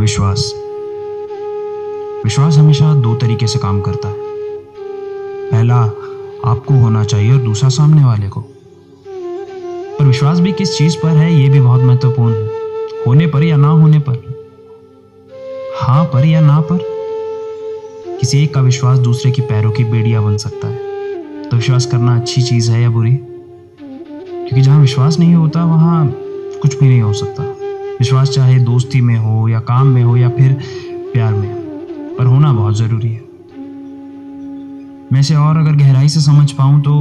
विश्वास। विश्वास हमेशा दो तरीके से काम करता है। पहला, आपको होना चाहिए और दूसरा, सामने वाले को। पर विश्वास भी किस चीज़ पर है यह भी बहुत महत्वपूर्ण है। होने पर या ना होने पर? हाँ पर या ना पर? किसी एक का विश्वास दूसरे की पैरों की बेड़िया बन सकता है। तो विश्वास करना अच्छी चीज़ है या बुरी? क्योंकि जहाँ विश्वास नहीं होता, वहाँ कुछ भी नहीं हो सकता। विश्वास चाहे दोस्ती में हो या काम में हो या फिर प्यार में, पर होना बहुत ज़रूरी है। मैं इसे और अगर गहराई से समझ पाऊँ तो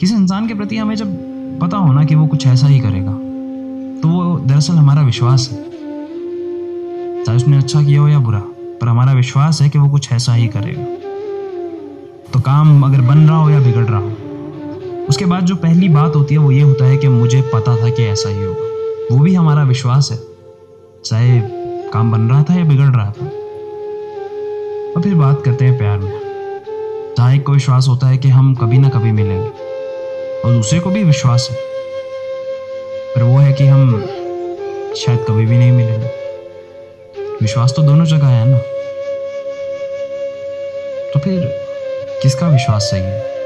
किसी इंसान के प्रति हमें जब पता हो ना कि वो कुछ ऐसा ही करेगा तो वो दरअसल हमारा विश्वास है। चाहे उसने अच्छा किया हो या बुरा, पर हमारा विश्वास है कि वो कुछ ऐसा ही करेगा। तो काम अगर बन रहा हो या बिगड़ रहा हो, उसके बाद जो पहली बात होती है वो ये होता है कि मुझे पता था कि ऐसा ही होगा। वो भी हमारा विश्वास है। चाहे काम बन रहा था या बिगड़ रहा था। और फिर बात करते हैं प्यार में। जहाँ एक को विश्वास होता है कि हम कभी ना कभी मिलेंगे। और दूसरे को भी विश्वास है। पर वो है कि हम शायद कभी भी नहीं मिलेंगे। विश्वास तो दोनों जगह है ना। तो फिर किसका विश्वास सही है?